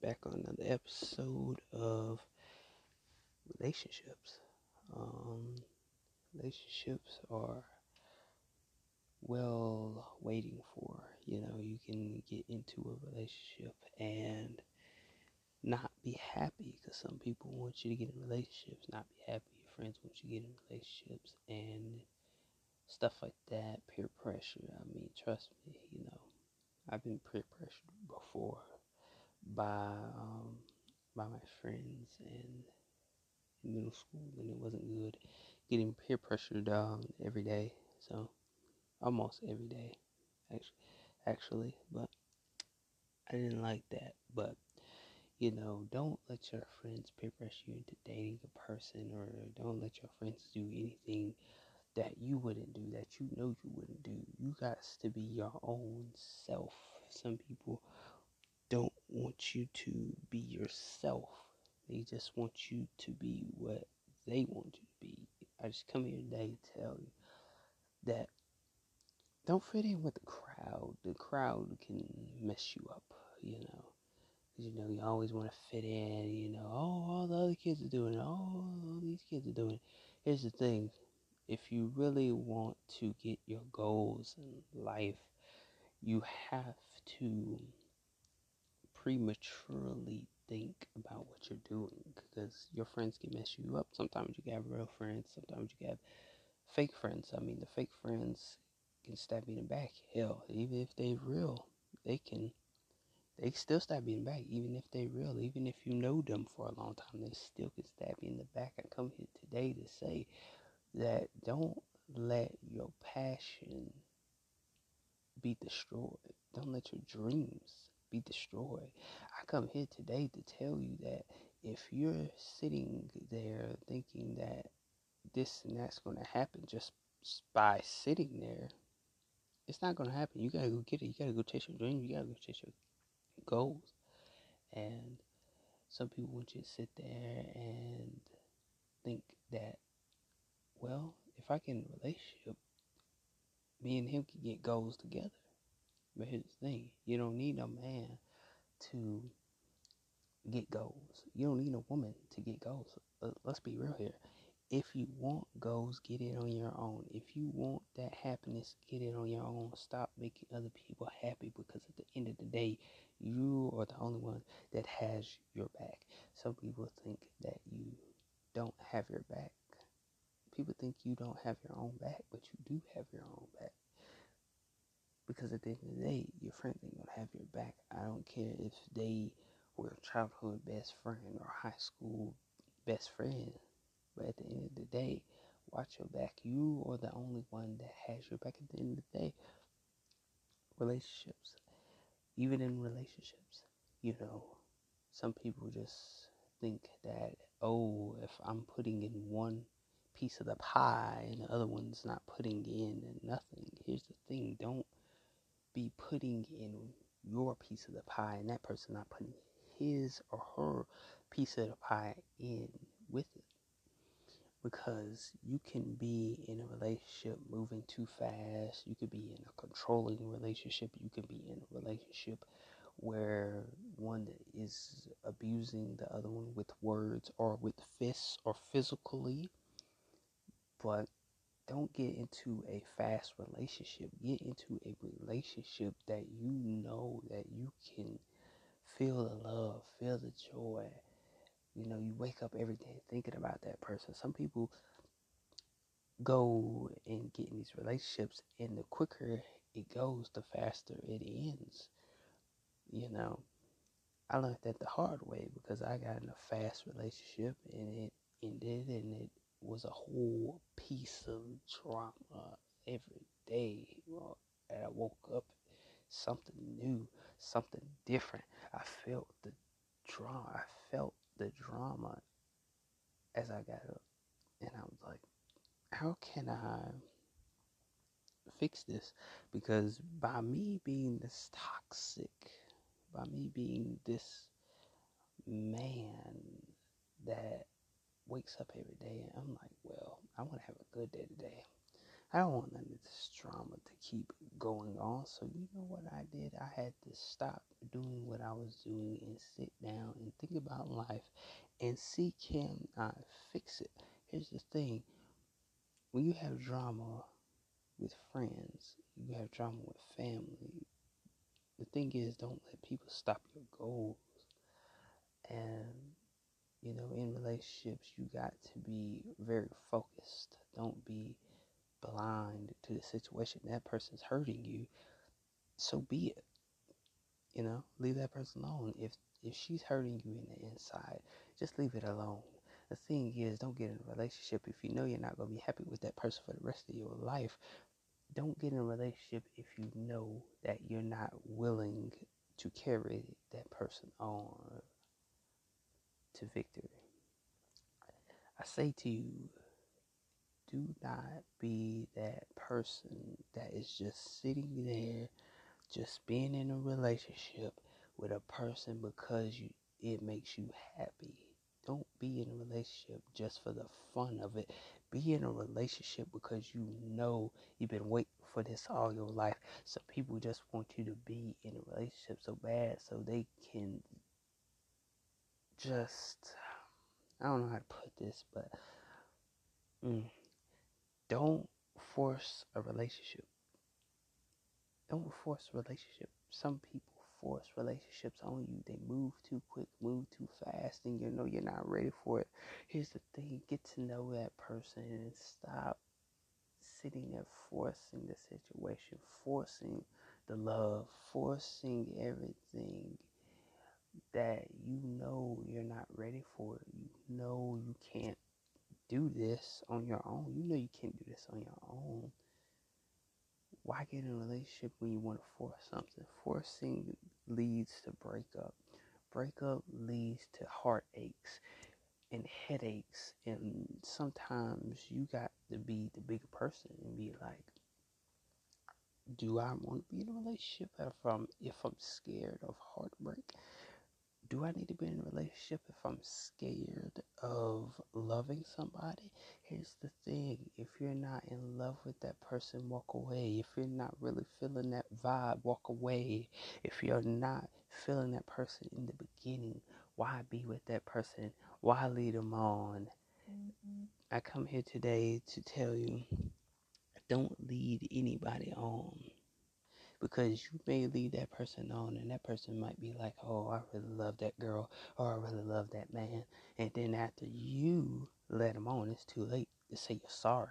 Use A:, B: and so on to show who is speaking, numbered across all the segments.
A: back on another episode of relationships. Um, relationships are well waiting for. You know, you can get into a relationship and not be happy because some people want you to get in relationships, not be happy. Your friends want you to get in relationships and stuff like that. Peer pressure. I mean, trust me, you know, I've been peer pressured before by um, by my friends and in middle school, and it wasn't good. Getting peer pressured um, every day, so almost every day, actually, but I didn't like that. But you know, don't let your friends peer pressure you into dating a person, or don't let your friends do anything that you wouldn't do, that you know you wouldn't do. You got to be your own self. Some people don't want you to be yourself. They just want you to be what they want you to be. I just come here today to tell you that don't fit in with the crowd. The crowd can mess you up, you know. You know you always want to fit in. You know, oh, all the other kids are doing it. Oh, all these kids are doing it. Here's the thing: if you really want to get your goals in life, you have to prematurely think about what you're doing because your friends can mess you up. Sometimes you have real friends, sometimes you have fake friends. I mean, the fake friends can stab you in the back. Hell, even if they're real, they can. They still stab you in the back, even if they're real. Even if you know them for a long time, they still can stab you in the back. I come here today to say that don't let your passion be destroyed. Don't let your dreams be destroyed. I come here today to tell you that if you're sitting there thinking that this and that's going to happen just by sitting there, it's not going to happen. You got to go get it. You got to go chase your dreams. You got to go chase your goals. And some people want you to sit there and think that, well, if I a relationship, me and him can get goals together. But here's the thing you don't need a man to get goals. You don't need a woman to get goals. Uh, let's be real here. If you want goals, get it on your own. If you want that happiness, get it on your own. Stop making other people happy because at the end of the day, you are the only one that has your back. Some people think that you don't have your back. People think you don't have your own back, but you do have your own. Because at the end of the day, your friends ain't gonna have your back. I don't care if they were childhood best friend or high school best friend. But at the end of the day, watch your back. You are the only one that has your back at the end of the day. Relationships. Even in relationships, you know, some people just think that, oh, if I'm putting in one piece of the pie and the other one's not putting in and nothing. Here's the thing don't be putting in your piece of the pie and that person not putting his or her piece of the pie in with it. Because you can be in a relationship moving too fast. You could be in a controlling relationship. You could be in a relationship where one is abusing the other one with words or with fists or physically. But don't get into a fast relationship. Get into a relationship that you know that you can feel the love, feel the joy. You know, you wake up every day thinking about that person. Some people go and get in these relationships, and the quicker it goes, the faster it ends. You know, I learned that the hard way because I got in a fast relationship and it ended, and it was a whole piece of drama every day. And I woke up something new, something different. I felt the drama. I felt the drama as I got up, and I was like, how can I fix this? Because by me being this toxic, by me being this man that wakes up every day and I'm like, well, I want to have a good day today. I don't want none of this drama to keep going on. So you know what I did? I had to stop doing what I was doing and sit down and think about life and see can I fix it. Here's the thing. When you have drama with friends, you have drama with family. The thing is don't let people stop your goals. And you know, in relationships, you got to be very focused. Don't be blind to the situation. That person's hurting you, so be it. You know, leave that person alone. If if she's hurting you in the inside, just leave it alone. The thing is, don't get in a relationship if you know you're not to be happy with that person for the rest of your life. Don't get in a relationship if you know that you're not willing to carry that person on to victory. I say to you, do not be that person that is just sitting there, just being in a relationship with a person because you it makes you happy. Don't be in a relationship just for the fun of it. Be in a relationship because you know you've been waiting for this all your life. Some people just want you to be in a relationship so bad so they can just I don't know how to put this, but mm, don't force a relationship. Don't force a relationship. Some people force relationships on you. They move too quick, move too fast, and you know you're not ready for it. Here's the thing get to know that person and stop sitting there forcing the situation, forcing the love, forcing everything that you know for it. You know you can't do this on your own. You know you can't do this on your own. Why get in a relationship when you want to force something? Forcing leads to breakup. Breakup leads to heartaches and headaches. And sometimes you got to be the bigger person and be like, do I want to be in a relationship if I'm if I'm scared of heartbreak? Do I need to be in a relationship if I'm scared of loving somebody? Here's the thing if you're not in love with that person, walk away. If you're not really feeling that vibe, walk away. If you're not feeling that person in the beginning, why be with that person? Why lead them on? Mm-hmm. I come here today to tell you don't lead anybody on because you may leave that person on and that person might be like, oh, I really love that girl or I really love that man. And then after you let them on, it's too late to say you're sorry.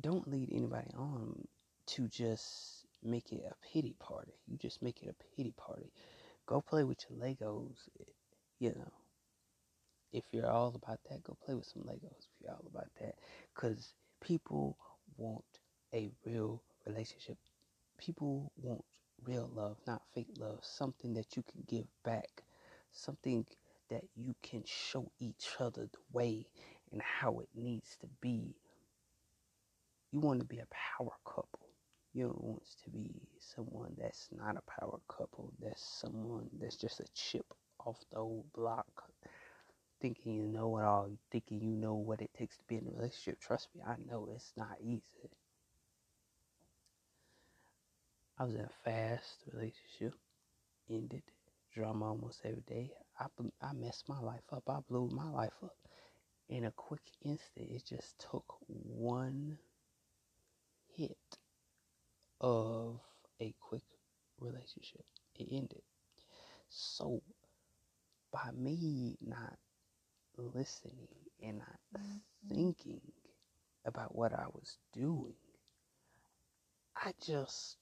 A: Don't lead anybody on to just make it a pity party. You just make it a pity party. Go play with your Legos, you know. If you're all about that, go play with some Legos if you're all about that. Because people want a real relationship people want real love, not fake love, something that you can give back, something that you can show each other the way and how it needs to be. You want to be a power couple. You don't want to be someone that's not a power couple, that's someone that's just a chip off the old block, thinking you know it all, thinking you know what it takes to be in a relationship. Trust me, I know it's not easy. I was in a fast relationship, ended, drama almost every day. I, I messed my life up. I blew my life up in a quick instant. It just took one hit of a quick relationship. It ended. So, by me not listening and not mm-hmm. thinking about what I was doing, I just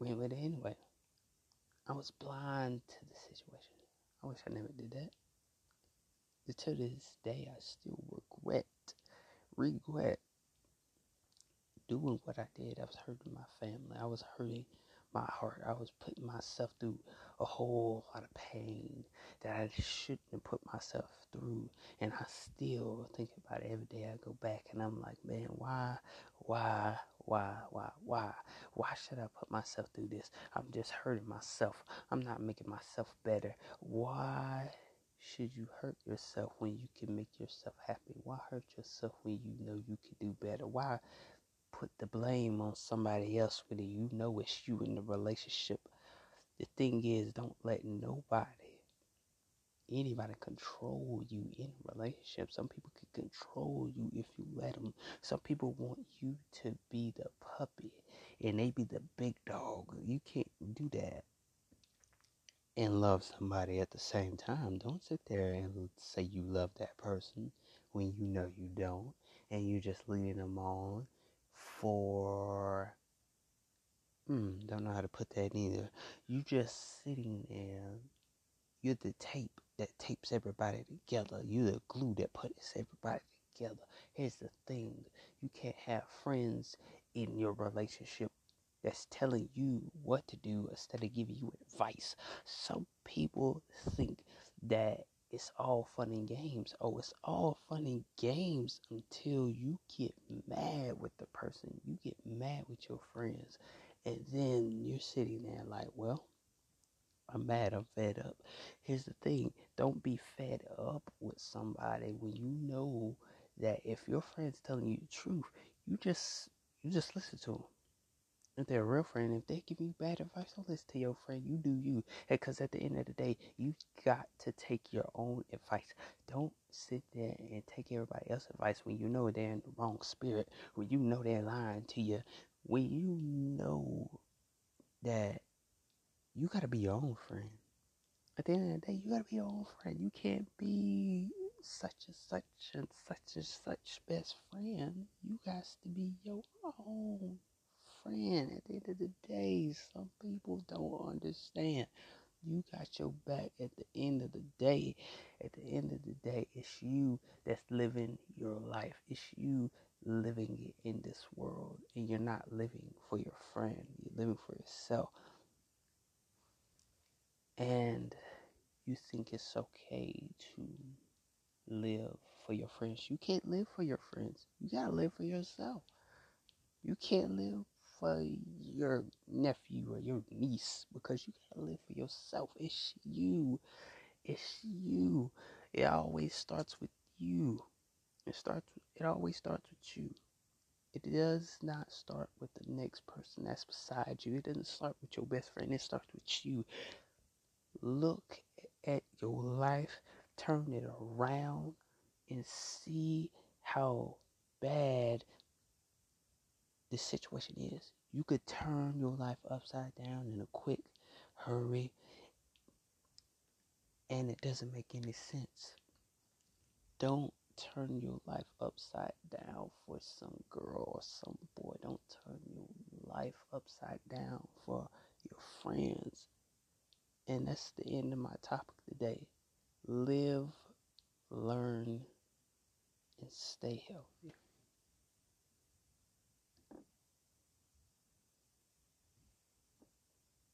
A: went with it anyway. I was blind to the situation. I wish I never did that. To this day, I still regret, regret doing what I did. I was hurting my family. I was hurting my heart. I was putting myself through a whole lot of pain that I shouldn't have put myself through. And I still think about it every day. I go back and I'm like, man, why, why, why, why, why? Why should I put myself through this? I'm just hurting myself. I'm not making myself better. Why should you hurt yourself when you can make yourself happy? Why hurt yourself when you know you can do better? Why put the blame on somebody else when you know it's you in the relationship? The thing is, don't let nobody, anybody control you in a relationship. Some people can control you if you let them. Some people want you to be the puppy and they be the big dog. You can't do that and love somebody at the same time. Don't sit there and say you love that person when you know you don't, and you just leading them on for. Hmm, don't know how to put that either. You just sitting there. You're the tape that tapes everybody together. You're the glue that puts everybody together. Here's the thing: you can't have friends in your relationship that's telling you what to do instead of giving you advice. Some people think that it's all fun and games. Oh, it's all fun and games until you get mad with the person. You get mad with your friends. And then you're sitting there like, well, I'm mad, I'm fed up. Here's the thing don't be fed up with somebody when you know that if your friend's telling you the truth, you just you just listen to them if they're a real friend, if they give you bad advice, don't listen to your friend. You do you. Because at the end of the day, you got to take your own advice. Don't sit there and take everybody else's advice when you know they're in the wrong spirit, when you know they're lying to you, when you know that you got to be your own friend. At the end of the day, you got to be your own friend. You can't be such and such and such and such best friend. You got to be your own friend. At the end of the day, some people don't understand. You got your back at the end of the day. At the end of the day, it's you that's living your life. It's you living it in this world. And you're not living for your friend, you're living for yourself. And you think it's okay to live for your friends. You can't live for your friends. You gotta live for yourself. You can't live for your nephew or your niece because you gotta live for yourself. It's you. It's you. It always starts with you. It starts. It always starts with you. It does not start with the next person that's beside you. It doesn't start with your best friend. It starts with you. Look at your life, turn it around, and see how bad the situation is. You could turn your life upside down in a quick hurry, and it doesn't make any sense. Don't turn your life upside down for some girl or some boy. Don't turn your life upside down for your friends. And that's the end of my topic today. Live, learn, and stay healthy.